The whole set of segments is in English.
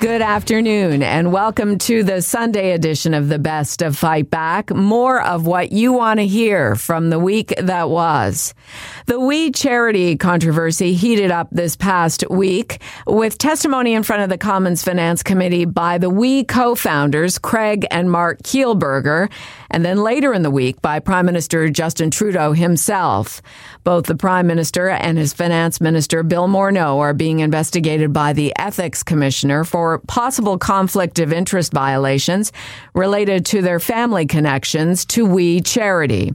Good afternoon, and welcome to the Sunday edition of the Best of Fight Back. More of what you want to hear from the week that was. The We Charity controversy heated up this past week with testimony in front of the Commons Finance Committee by the We co founders, Craig and Mark Kielburger, and then later in the week by Prime Minister Justin Trudeau himself. Both the Prime Minister and his Finance Minister, Bill Morneau, are being investigated by the Ethics Commissioner for possible conflict of interest violations related to their family connections to We Charity.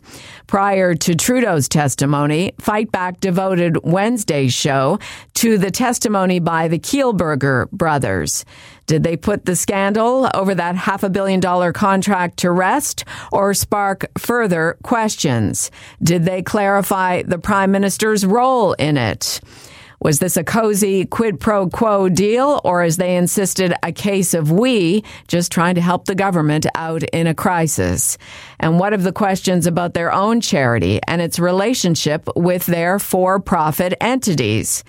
Prior to Trudeau's testimony, Fight Back devoted Wednesday's show to the testimony by the Kielburger brothers. Did they put the scandal over that half a billion dollar contract to rest or spark further questions? Did they clarify the prime minister's role in it? Was this a cozy quid pro quo deal, or as they insisted, a case of we just trying to help the government out in a crisis? And what of the questions about their own charity and its relationship with their for profit entities?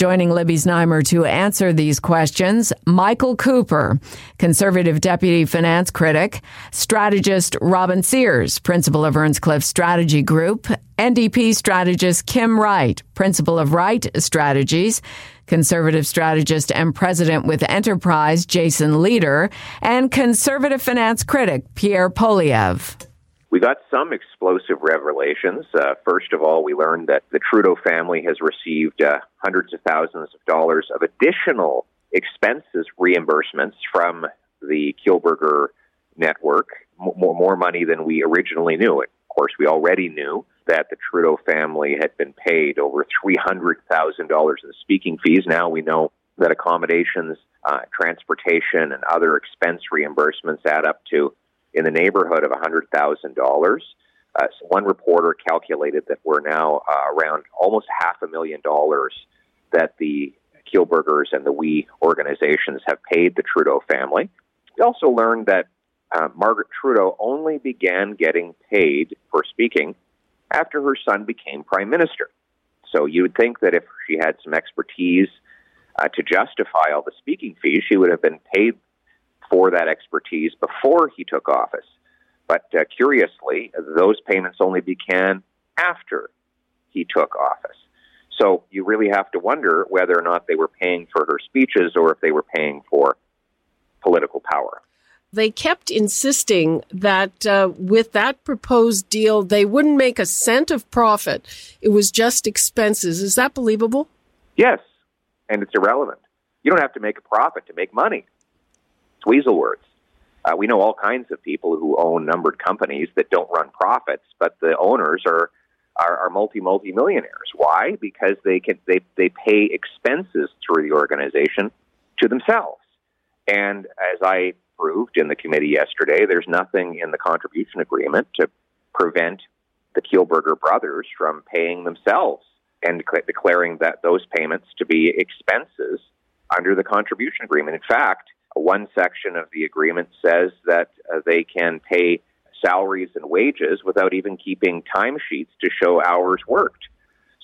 Joining Libby Znaimer to answer these questions, Michael Cooper, conservative deputy finance critic, strategist Robin Sears, principal of Earnscliffe Strategy Group, NDP strategist Kim Wright, principal of Wright Strategies, conservative strategist and president with Enterprise Jason Lietaer, and conservative finance critic Pierre Poilievre. We got some explosive revelations. Uh, first of all, we learned that the Trudeau family has received uh, hundreds of thousands of dollars of additional expenses reimbursements from the Kielburger network, more, more money than we originally knew. Of course, we already knew that the Trudeau family had been paid over $300,000 in speaking fees. Now we know that accommodations, uh, transportation, and other expense reimbursements add up to in the neighborhood of $100,000. Uh, so one reporter calculated that we're now uh, around almost half a million dollars that the Kielburgers and the We organizations have paid the Trudeau family. We also learned that uh, Margaret Trudeau only began getting paid for speaking after her son became prime minister. So you would think that if she had some expertise uh, to justify all the speaking fees, she would have been paid for that expertise before he took office. But uh, curiously, those payments only began after he took office. So you really have to wonder whether or not they were paying for her speeches or if they were paying for political power. They kept insisting that uh, with that proposed deal, they wouldn't make a cent of profit. It was just expenses. Is that believable? Yes, and it's irrelevant. You don't have to make a profit to make money. Words. Uh, we know all kinds of people who own numbered companies that don't run profits, but the owners are are, are multi multi millionaires. Why? Because they can they they pay expenses through the organization to themselves. And as I proved in the committee yesterday, there's nothing in the contribution agreement to prevent the Kielburger brothers from paying themselves and declaring that those payments to be expenses under the contribution agreement. In fact, one section of the agreement says that uh, they can pay salaries and wages without even keeping timesheets to show hours worked.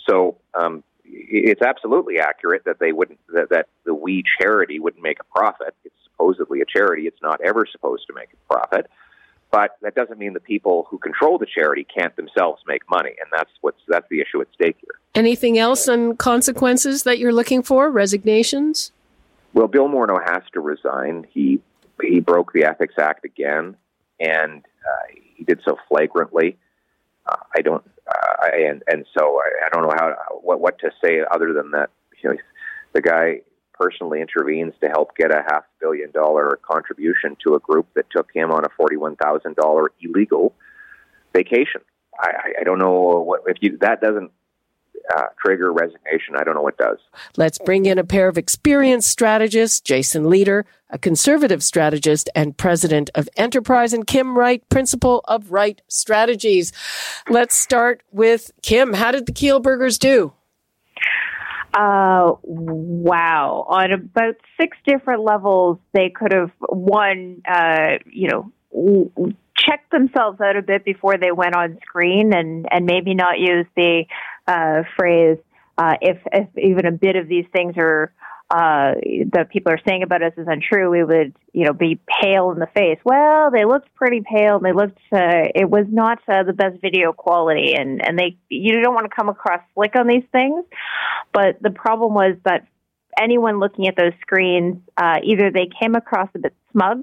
So um, it's absolutely accurate that they wouldn't that, that the We charity wouldn't make a profit. It's supposedly a charity; it's not ever supposed to make a profit. But that doesn't mean the people who control the charity can't themselves make money, and that's what's that's the issue at stake here. Anything else on consequences that you're looking for? Resignations? Well, Bill Morneau has to resign. He he broke the Ethics Act again, and uh, he did so flagrantly. Uh, I don't, uh, and and so I, I don't know how what what to say other than that. You know, the guy personally intervenes to help get a half billion dollar contribution to a group that took him on a forty one thousand dollar illegal vacation. I, I don't know what if you that doesn't uh, trigger resignation. I don't know what does. Let's bring in a pair of experienced strategists, Jason Lietaer, a conservative strategist and president of Enterprise, and Kim Wright, principal of Wright Strategies. Let's start with Kim. How did the Kielburgers do? Uh, wow. On about six different levels, they could have won, uh, you know, checked themselves out a bit before they went on screen and, and maybe not use the uh, phrase, uh, if, if even a bit of these things are uh, that people are saying about us is untrue, we would, you know, be pale in the face. Well, they looked pretty pale. And they looked. Uh, it was not uh, the best video quality, and and they you don't want to come across slick on these things. But the problem was that anyone looking at those screens, uh, either they came across a bit smug,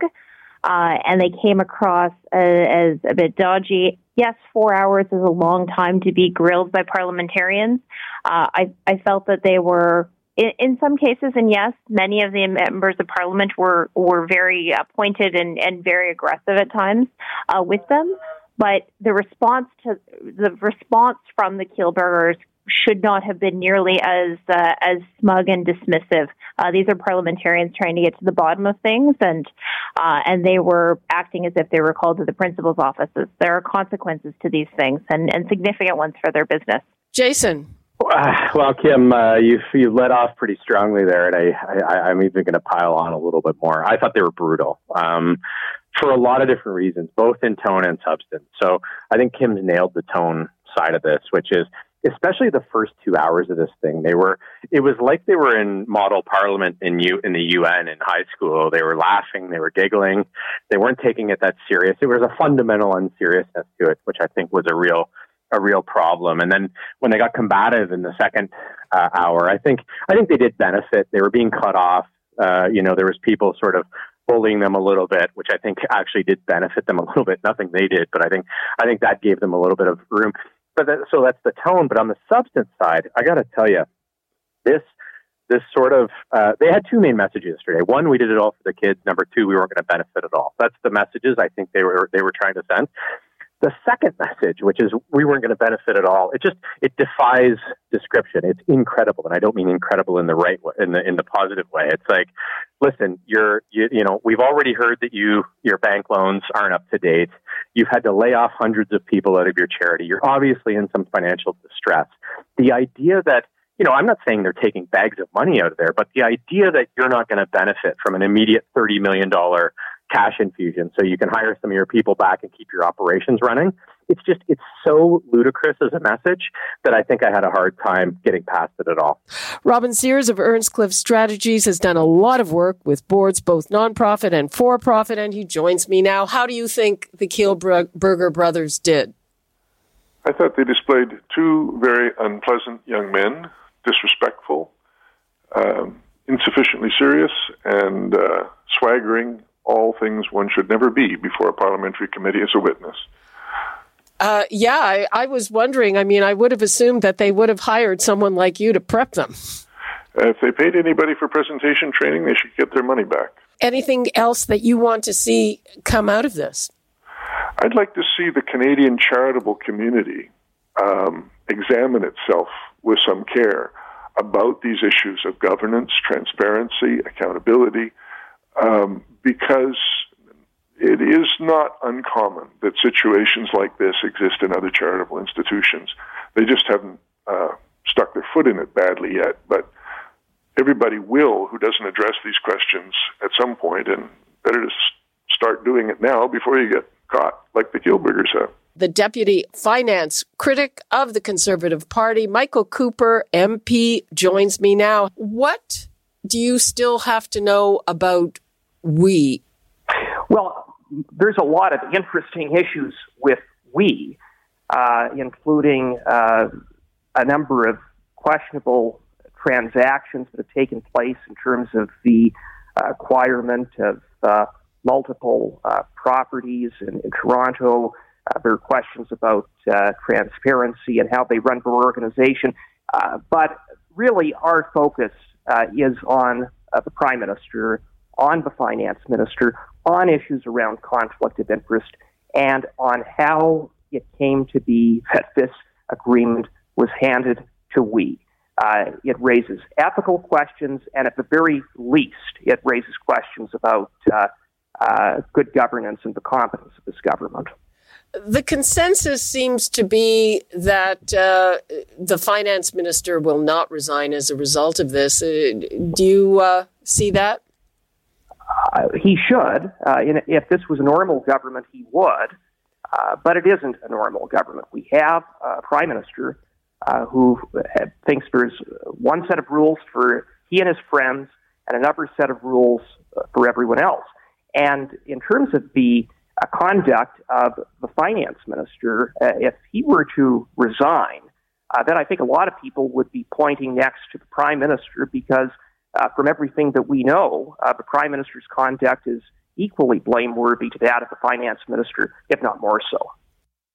uh, and they came across uh, as a bit dodgy. Yes, four hours is a long time to be grilled by parliamentarians. Uh, I I felt that they were in, in, some cases, and yes, many of the members of parliament were were very uh, pointed and, and very aggressive at times uh, with them. But the response to the response from the Kielburgers should not have been nearly as uh, as smug and dismissive. Uh, these are parliamentarians trying to get to the bottom of things, and uh, and they were acting as if they were called to the principal's offices. There are consequences to these things, and, and significant ones for their business. Jason, well, Kim, uh, you you led off pretty strongly there, and I, I I'm even going to pile on a little bit more. I thought they were brutal um, for a lot of different reasons, both in tone and substance. So I think Kim's nailed the tone side of this, which is especially the first two hours of this thing. They were it was like they were in model parliament in U in the UN in high school. They were laughing, they were giggling, they weren't taking it that serious. It was a fundamental unseriousness to it, which I think was a real a real problem. And then when they got combative in the second uh, hour, I think I think they did benefit. They were being cut off. Uh, you know, there was people sort of bullying them a little bit, which I think actually did benefit them a little bit. Nothing they did, but I think I think that gave them a little bit of room. But that, so that's the tone. But on the substance side, I got to tell you, this this sort of uh, they had two main messages yesterday. One, we did it all for the kids. Number two, we weren't going to benefit at all. That's the messages I think they were they were trying to send. The second message, which is we weren't going to benefit at all, it just it defies description. It's incredible, and I don't mean incredible in the right way, in the in the positive way. It's like, listen, you're you, you know we've already heard that you your bank loans aren't up to date. You've had to lay off hundreds of people out of your charity. You're obviously in some financial distress. The idea that you know, I'm not saying they're taking bags of money out of there, but the idea that you're not going to benefit from an immediate $30 million cash infusion so you can hire some of your people back and keep your operations running. It's just, it's so ludicrous as a message that I think I had a hard time getting past it at all. Robin Sears of Earnscliffe Strategies has done a lot of work with boards, both nonprofit and for profit, and he joins me now. How do you think the Kielburger brothers did? I thought they displayed two very unpleasant young men, disrespectful, um, insufficiently serious, and uh, swaggering all things one should never be before a parliamentary committee as a witness. Uh, yeah, I, I, was wondering. I mean, I would have assumed that they would have hired someone like you to prep them. Uh, if they paid anybody for presentation training, they should get their money back. Anything else that you want to see come out of this? I'd like to see the Canadian charitable community um, examine itself with some care about these issues of governance, transparency, accountability, um, because it is not uncommon that situations like this exist in other charitable institutions. They just haven't uh, stuck their foot in it badly yet, but everybody will who doesn't address these questions at some point, and better to start doing it now before you get caught, like the Kielburgers have. The deputy finance critic of the Conservative Party, Michael Cooper, MP, joins me now. What do you still have to know about we? Well, there's a lot of interesting issues with we, uh, including uh, a number of questionable transactions that have taken place in terms of the uh, acquirement of uh, multiple uh, properties in, in Toronto. Uh, there are questions about transparency and how they run their organization. but really, our focus is on the Prime Minister on the finance minister on issues around conflict of interest and on how it came to be that this agreement was handed to we. Uh, it raises ethical questions, and at the very least, it raises questions about uh, uh, good governance and the competence of this government. The consensus seems to be that uh, the finance minister will not resign as a result of this. Uh, do you uh, see that? He should. if this was a normal government, he would. but it isn't a normal government. We have a prime minister uh, who thinks there's one set of rules for he and his friends and another set of rules uh, for everyone else. And in terms of the uh, conduct of the finance minister, uh, if he were to resign, uh, then I think a lot of people would be pointing next to the prime minister because, uh, from everything that we know, the prime minister's conduct is equally blameworthy to that of the finance minister, if not more so.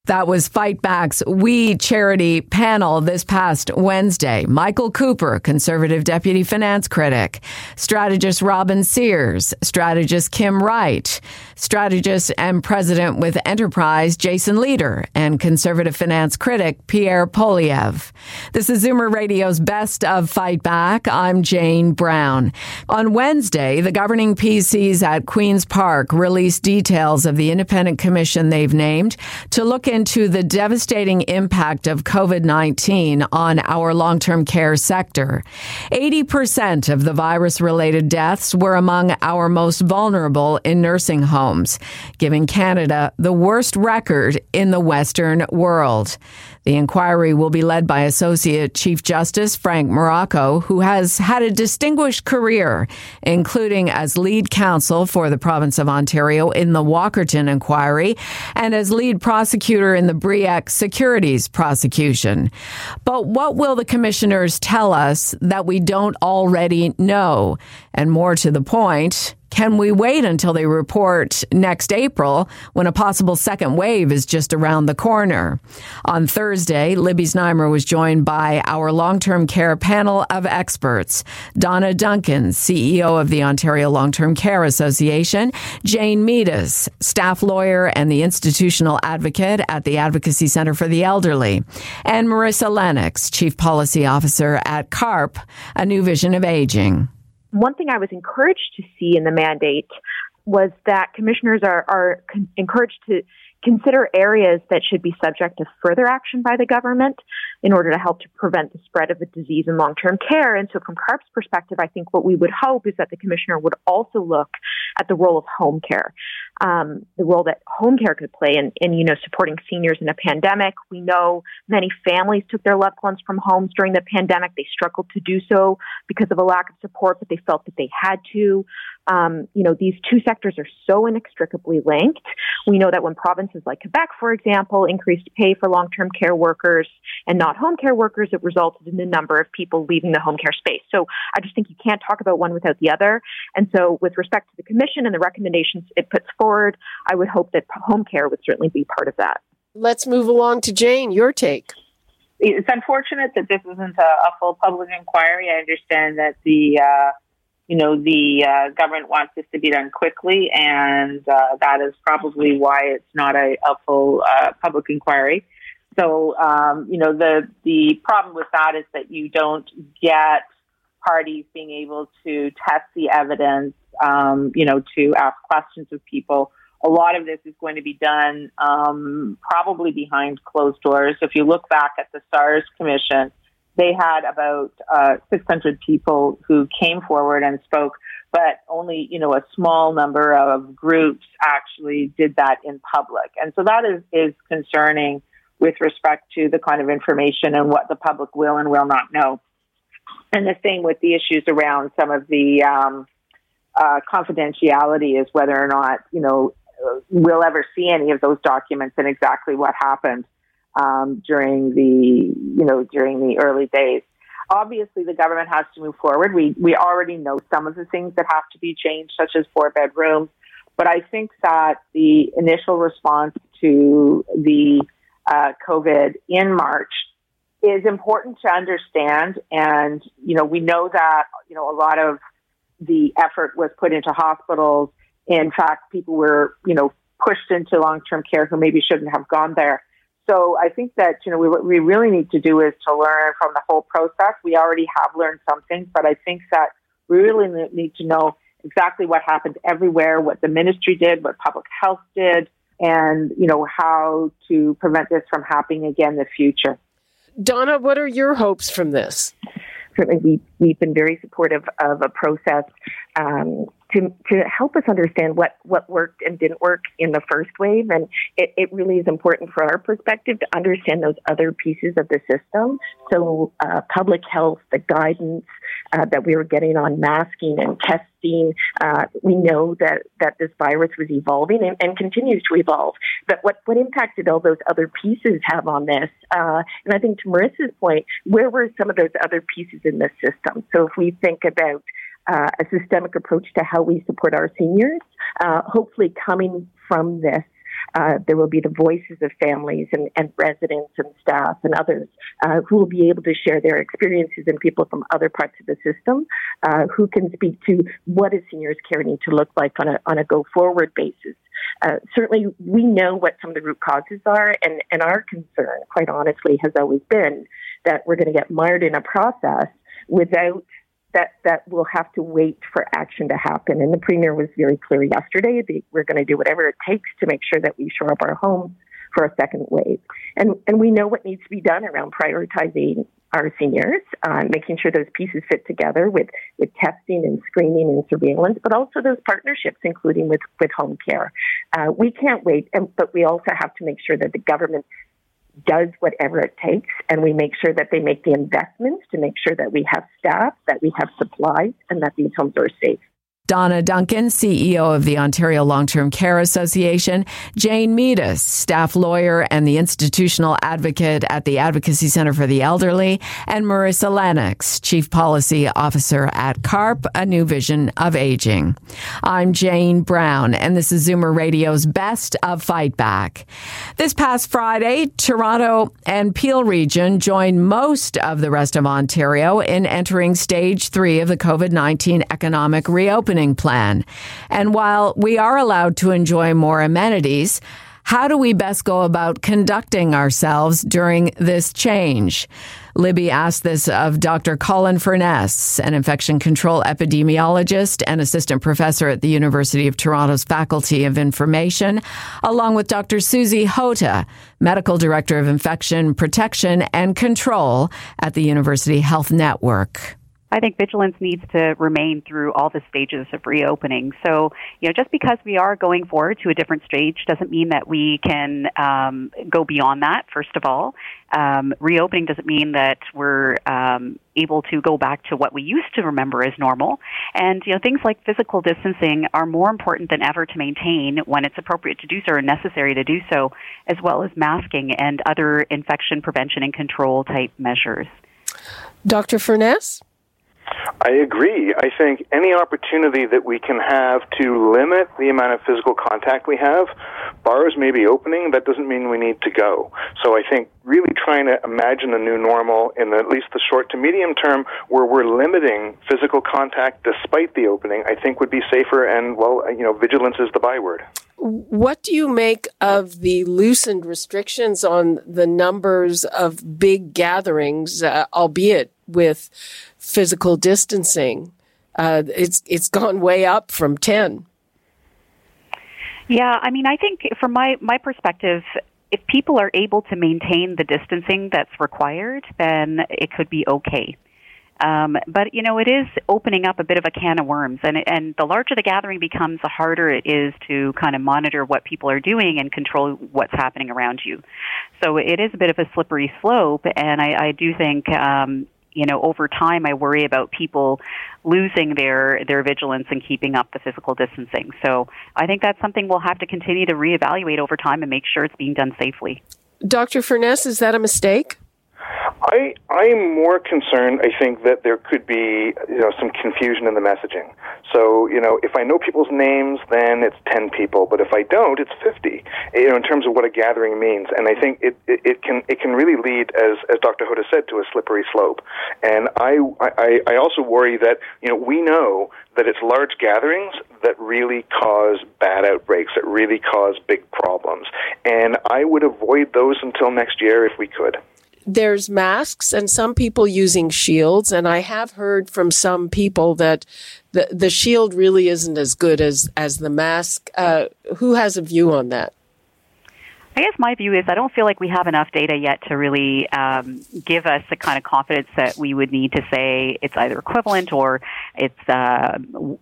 That was Fight Back's We Charity panel this past Wednesday. Michael Cooper, conservative deputy finance critic, strategist Robin Sears, strategist Kim Wright, strategist and president with Enterprise Jason Lietaer, and conservative finance critic Pierre Poilievre. This is Zoomer Radio's Best of Fight Back. I'm Jane Brown. On Wednesday, the governing PCs at Queen's Park released details of the independent commission they've named to look into into the devastating impact of COVID 19 on our long term care sector. 80% of the virus related deaths were among our most vulnerable in nursing homes, giving Canada the worst record in the Western world. The inquiry will be led by Associate Chief Justice Frank Marrocco, who has had a distinguished career, including as lead counsel for the province of Ontario in the Walkerton inquiry and as lead prosecutor in the Bre-X Securities prosecution. But what will the commissioners tell us that we don't already know? And more to the point, can we wait until they report next April when a possible second wave is just around the corner? On Thursday, Libby Znaimer was joined by our long term care panel of experts Donna Duncan, CEO of the Ontario Long Term Care Association, Jane Meadus, staff lawyer and the institutional advocate at the Advocacy Center for the Elderly, and Marissa Lennox, Chief Policy Officer at CARP, A New Vision of Aging. One thing I was encouraged to see in the mandate was that commissioners are, are con- encouraged to consider areas that should be subject to further action by the government in order to help to prevent the spread of the disease in long-term care. And so from CARP's perspective, I think what we would hope is that the commissioner would also look at the role of home care, um, the role that home care could play in, in, you know, supporting seniors in a pandemic. We know many families took their loved ones from homes during the pandemic. They struggled to do so because of a lack of support, but they felt that they had to. Um, you know, these two sectors are so inextricably linked. We know that when provinces like Quebec, for example, increased pay for long-term care workers and not home care workers, it resulted in the number of people leaving the home care space. So I just think you can't talk about one without the other. And so with respect to the commission and the recommendations it puts forward, I would hope that home care would certainly be part of that. Let's move along to Jane, your take it's unfortunate that this isn't a, a, full public inquiry. I understand that the uh, you know, the uh, government wants this to be done quickly, and uh, that is probably why it's not a, a full uh, public inquiry. So, um, you know, the the problem with that is that you don't get parties being able to test the evidence, um, you know, to ask questions of people. A lot of this is going to be done um, probably behind closed doors. If you look back at the SARS Commission, they had about uh, 600 people who came forward and spoke, but only you know a small number of groups actually did that in public, and so that is is concerning with respect to the kind of information and what the public will and will not know. And the same with the issues around some of the um, uh, confidentiality is whether or not you know we'll ever see any of those documents and exactly what happened um, during the you know during the early days. Obviously, the government has to move forward. We we already know some of the things that have to be changed, such as four bedrooms. But I think that the initial response to the uh, COVID in March is important to understand. And you know, we know that you know a lot of the effort was put into hospitals. In fact, people were you know pushed into long term care who maybe shouldn't have gone there. So I think that you know we, what we really need to do is to learn from the whole process. We already have learned something, but I think that we really need to know exactly what happened everywhere, what the ministry did, what public health did, and you know how to prevent this from happening again in the future. Donna, what are your hopes from this? Certainly, we, we've been very supportive of a process um, to, to help us understand what, what worked and didn't work in the first wave. And it, it really is important for our perspective to understand those other pieces of the system. So, uh, public health, the guidance uh, that we were getting on masking and testing. Uh, we know that, that this virus was evolving and, and, continues to evolve. But what, what impacted all those other pieces have on this? Uh, and I think to Marissa's point, where were some of those other pieces in the system? So if we think about uh, a systemic approach to how we support our seniors. Uh, hopefully, coming from this, uh, there will be the voices of families and, and residents and staff and others uh, who will be able to share their experiences and people from other parts of the system uh, who can speak to what does seniors care need to look like on a, on a go forward basis. Uh, certainly, we know what some of the root causes are, and, and our concern, quite honestly, has always been that we're going to get mired in a process without that that will have to wait for action to happen. And the premier was very clear yesterday that we're going to do whatever it takes to make sure that we shore up our homes for a second wave. And and we know what needs to be done around prioritizing our seniors, uh, making sure those pieces fit together with, with testing and screening and surveillance, but also those partnerships, including with, with home care. Uh, we can't wait, and, but we also have to make sure that the government does whatever it takes, and we make sure that they make the investments to make sure that we have staff, that we have supplies, and that these homes are safe. Donna Duncan, CEO of the Ontario Long Term Care Association, Jane Meadus, staff lawyer and the institutional advocate at the Advocacy Center for the Elderly, and Marissa Lennox, Chief Policy Officer at CARP, A New Vision of Aging. I'm Jane Brown, and this is Zoomer Radio's Best of Fight Back. This past Friday, Toronto and Peel region joined most of the rest of Ontario in entering stage three of the COVID 19 economic reopening plan. And while we are allowed to enjoy more amenities, how do we best go about conducting ourselves during this change? Libby asked this of Dr. Colin Furness, an infection control epidemiologist and assistant professor at the University of Toronto's Faculty of Information, along with Dr. Susy Hota, medical director of infection protection and control at the University Health Network. I think vigilance needs to remain through all the stages of reopening. So, you know, just because we are going forward to a different stage doesn't mean that we can um, go beyond that. First of all, um, reopening doesn't mean that we're um, able to go back to what we used to remember as normal. And you know, things like physical distancing are more important than ever to maintain when it's appropriate to do so or necessary to do so, as well as masking and other infection prevention and control type measures. Dr. Furness? I agree. I think any opportunity that we can have to limit the amount of physical contact we have, bars may be opening, that doesn't mean we need to go. So I think really trying to imagine a new normal in the, at least the short to medium term where we're limiting physical contact despite the opening, I think would be safer and, well, you know, vigilance is the byword. What do you make of the loosened restrictions on the numbers of big gatherings, uh, albeit with physical distancing. Uh, it's it's gone way up from ten. Yeah, I mean, I think from my my perspective, if people are able to maintain the distancing that's required, then it could be okay. Um, but you know, it is opening up a bit of a can of worms, and and the larger the gathering becomes, the harder it is to kind of monitor what people are doing and control what's happening around you. So it is a bit of a slippery slope, and I, I do think um, you know, over time, I worry about people losing their their vigilance and keeping up the physical distancing. So I think that's something we'll have to continue to reevaluate over time and make sure it's being done safely. Dr. Furness, is that a mistake? I I'm more concerned. I think that there could be you know some confusion in the messaging. So you know, if I know people's names, then it's ten people. But if I don't, it's fifty. You know, in terms of what a gathering means, and I think it it, it can it can really lead, as as Dr. Hota said, to a slippery slope. And I I, I also worry that you know we know that it's large gatherings that really cause bad outbreaks, that really cause big problems. And I would avoid those until next year if we could there's masks and some people using shields. And I have heard from some people that the, the shield really isn't as good as, as the mask. Uh, who has a view on that? I guess my view is I don't feel like we have enough data yet to really um, give us the kind of confidence that we would need to say it's either equivalent or it's uh,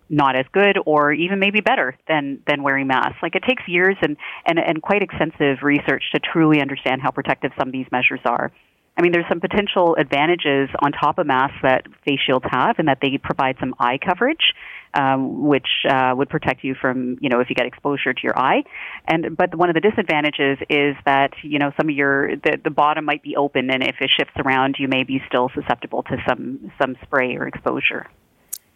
not as good or even maybe better than than wearing masks. Like it takes years and, and and quite extensive research to truly understand how protective some of these measures are. I mean, there's some potential advantages on top of masks that face shields have, in that they provide some eye coverage, um, which uh, would protect you from, you know, if you get exposure to your eye. And but one of the disadvantages is that you know some of your the, the bottom might be open, and if it shifts around, you may be still susceptible to some some spray or exposure.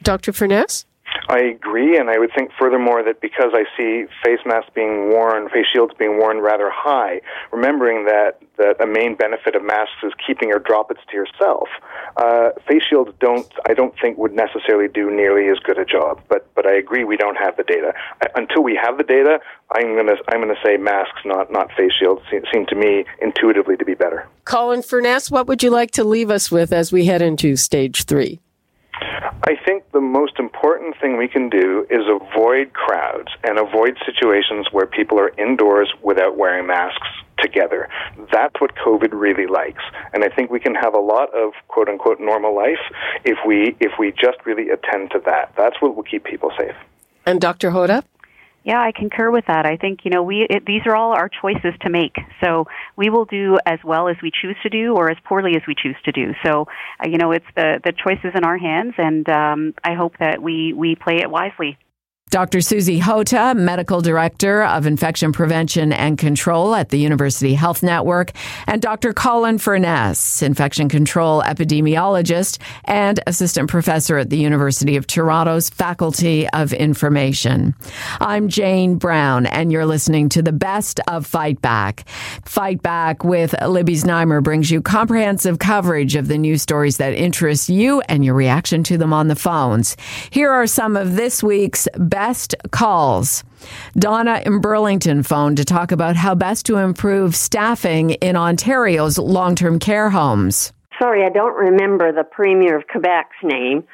Dr. Furness? I agree, and I would think furthermore that because I see face masks being worn, face shields being worn rather high, remembering that, that a main benefit of masks is keeping your droplets to yourself. Uh, face shields don't, I don't think, would necessarily do nearly as good a job. But but I agree, we don't have the data. I, until we have the data, I'm gonna I'm gonna say masks, not not face shields, seem, seem to me intuitively to be better. Colin Furness, what would you like to leave us with as we head into stage three? I think the most important thing we can do is avoid crowds and avoid situations where people are indoors without wearing masks together. That's what COVID really likes. And I think we can have a lot of quote unquote normal life if we if we just really attend to that. That's what will keep people safe. And Dr. Hota? Yeah, I concur with that. I think you know we it, these are all our choices to make. So we will do as well as we choose to do, or as poorly as we choose to do. So uh, you know it's the the choices in our hands, and um, I hope that we we play it wisely. Dr. Susy Hota, Medical Director of Infection Prevention and Control at the University Health Network, and Dr. Colin Furness, Infection Control Epidemiologist and Assistant Professor at the University of Toronto's Faculty of Information. I'm Jane Brown, and you're listening to the best of Fight Back. Fight Back with Libby Znaimer brings you comprehensive coverage of the news stories that interest you and your reaction to them on the phones. Here are some of this week's best best calls. Donna in Burlington phoned to talk about how best to improve staffing in Ontario's long term care homes. Sorry, I don't remember the Premier of Quebec's name,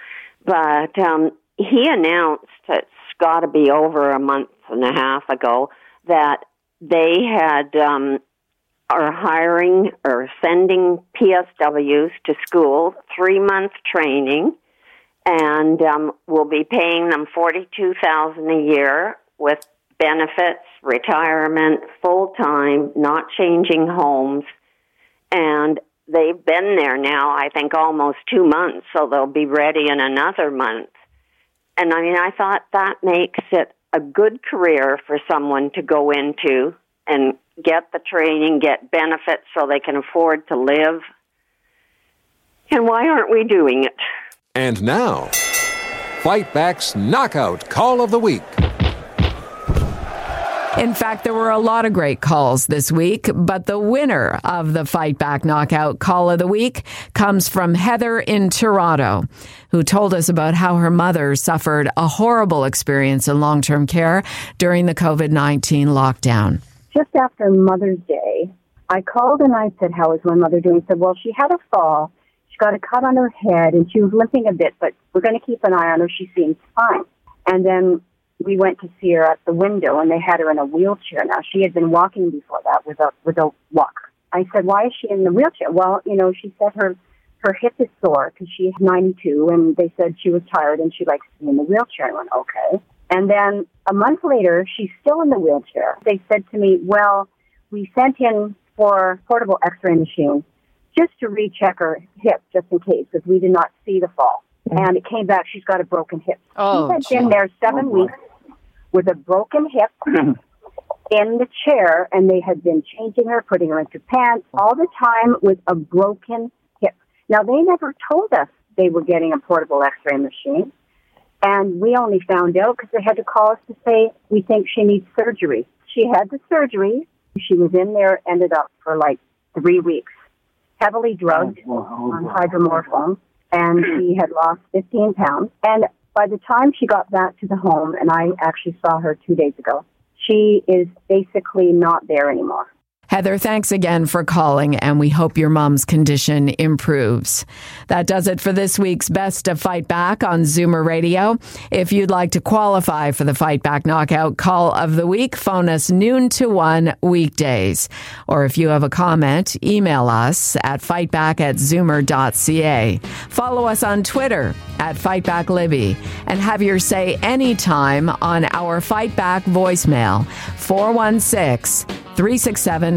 but um, he announced it's got to be over a month and a half ago that they had um, are hiring or sending PSWs to school, three month training and um, we'll be paying them forty-two thousand a year with benefits, retirement, full time, not changing homes, and they've been there now. I think almost two months, so they'll be ready in another month. And I mean, I thought that makes it a good career for someone to go into and get the training, get benefits so they can afford to live. And why aren't we doing it? And now, Fight Back's Knockout Call of the Week. In fact, there were a lot of great calls this week, but the winner of the Fight Back Knockout Call of the Week comes from Heather in Toronto, who told us about how her mother suffered a horrible experience in long term care during the COVID 19 lockdown. Just after Mother's Day, I called and I said, How is my mother doing? She said, Well, she had a fall got a cut on her head and she was limping a bit, but we're going to keep an eye on her. She seems fine. And then we went to see her at the window and they had her in a wheelchair. Now she had been walking before that with a with a walker. I said, "Why is she in the wheelchair?" Well, you know, she said her her hip is sore because she's 92, and they said she was tired and she likes to be in the wheelchair. I went, "Okay." And then a month later, she's still in the wheelchair. They said to me, "Well, we sent in for portable X-ray machine just to recheck her hip, just in case, because we did not see the fall. Mm-hmm. And it came back, she's got a broken hip. Oh, she had been there seven oh, weeks with a broken hip in the chair, and they had been changing her, putting her into pants all the time with a broken hip. Now, they never told us they were getting a portable x ray machine. And we only found out because they had to call us to say, we think she needs surgery. She had the surgery. She was in there, ended up for like three weeks, heavily drugged oh, on hydromorphone, and she had lost 15 pounds. And by the time she got back to the home, and I actually saw her two days ago, she is basically not there anymore. Heather, thanks again for calling, and we hope your mom's condition improves. That does it for this week's Best of Fight Back on Zoomer Radio. If you'd like to qualify for the Fight Back Knockout Call of the Week, phone us noon to one weekdays. Or if you have a comment, email us at fightback at zoomer.ca. Follow us on Twitter at FightbackLibby and have your say anytime on our Fight Back voicemail 416 367